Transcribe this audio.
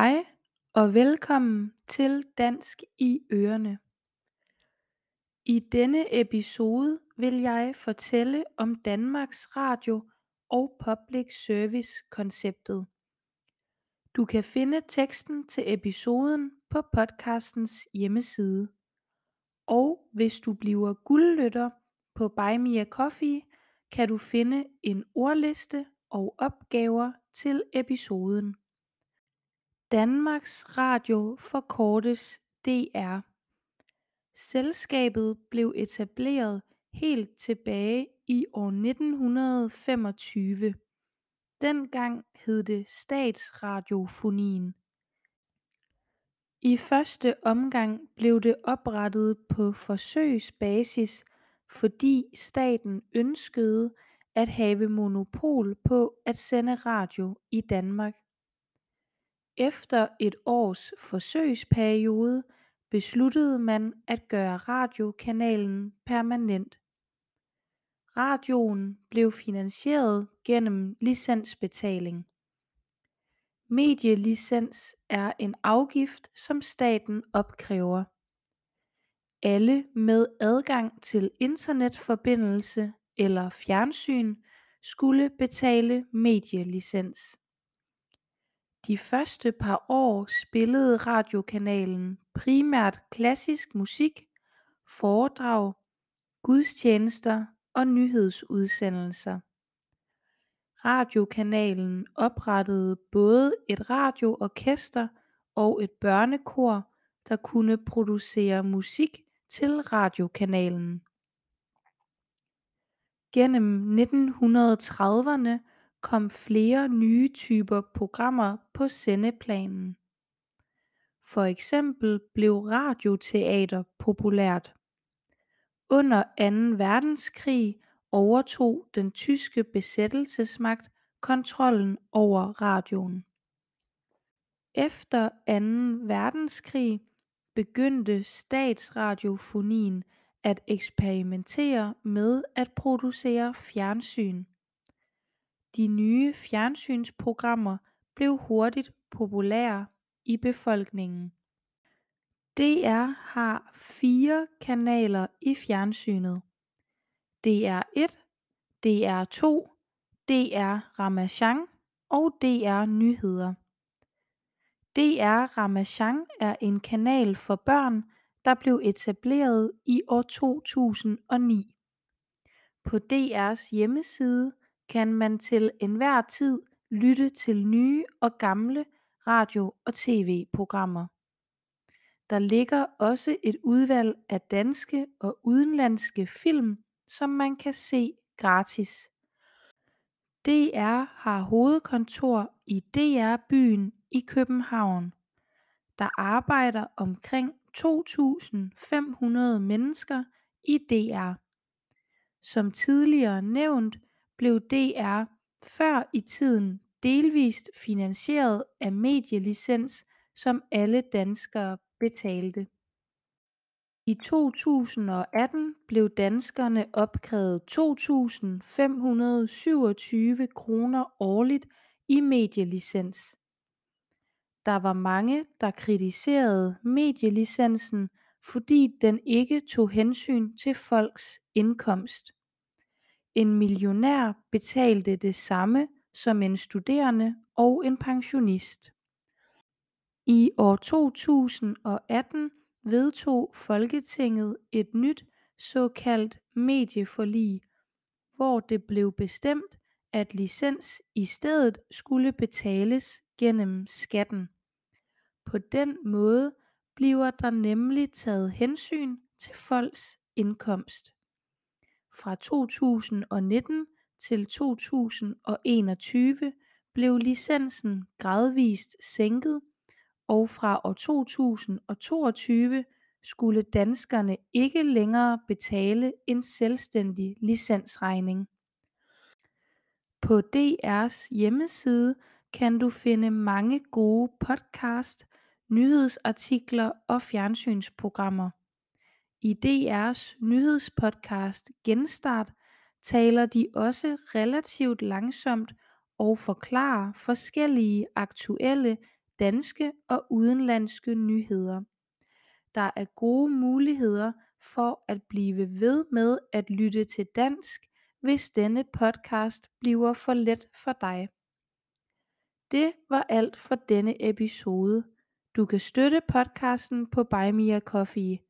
Hej og velkommen til Dansk i Ørene. I denne episode vil jeg fortælle om Danmarks Radio og Public Service konceptet. Du kan finde teksten til episoden på podcastens hjemmeside. Og hvis du bliver guldlytter på Buy Me a Coffee, kan du finde en ordliste og opgaver til episoden. Danmarks Radio forkortes DR. Selskabet blev etableret helt tilbage i år 1925. Dengang hed det Statsradiofonien. I første omgang blev det oprettet på forsøgsbasis, fordi staten ønskede at have monopol på at sende radio i Danmark. Efter et års forsøgsperiode besluttede man at gøre radiokanalen permanent. Radioen blev finansieret gennem licensbetaling. Medielicens er en afgift som staten opkræver. Alle med adgang til internetforbindelse eller fjernsyn skulle betale medielicens. De første par år spillede radiokanalen primært klassisk musik, foredrag, gudstjenester og nyhedsudsendelser. Radiokanalen oprettede både et radioorkester og et børnekor der kunne producere musik til radiokanalen. Gennem 1930'erne kom flere nye typer programmer på sendeplanen. For eksempel blev radioteater populært. Under 2. verdenskrig overtog den tyske besættelsesmagt kontrollen over radioen. Efter 2. verdenskrig begyndte Statsradiofonien at eksperimentere med at producere fjernsyn. De nye fjernsynsprogrammer blev hurtigt populære i befolkningen. DR har fire kanaler i fjernsynet. DR1, DR2, DR Ramasjang og DR Nyheder. DR Ramasjang er en kanal for børn, der blev etableret i år 2009. På DRs hjemmeside kan man til enhver tid lytte til nye og gamle radio- og tv-programmer. Der ligger også et udvalg af danske og udenlandske film, som man kan se gratis. DR har hovedkontor i DR Byen i København. Der arbejder omkring 2500 mennesker i DR. Som tidligere nævnt blev DR før i tiden delvist finansieret af medielicens som alle danskere betalte. I 2018 blev danskerne opkrævet 2527 kroner årligt i medielicens. Der var mange der kritiserede medielicensen fordi den ikke tog hensyn til folks indkomst. En millionær betalte det samme som en studerende og en pensionist. I år 2018 vedtog Folketinget et nyt såkaldt medieforlig, hvor det blev bestemt at licens i stedet skulle betales gennem skatten. På den måde bliver der nemlig taget hensyn til folks indkomst. Fra 2019 til 2021 blev licensen gradvist sænket og fra år 2022 skulle danskerne ikke længere betale en selvstændig licensregning. På DRs hjemmeside kan du finde mange gode podcast, nyhedsartikler og fjernsynsprogrammer. I DRs nyhedspodcast Genstart taler de også relativt langsomt og forklarer forskellige aktuelle danske og udenlandske nyheder. Der er gode muligheder for at blive ved med at lytte til dansk, hvis denne podcast bliver for let for dig. Det var alt for denne episode. Du kan støtte podcasten på Buy Me a Coffee.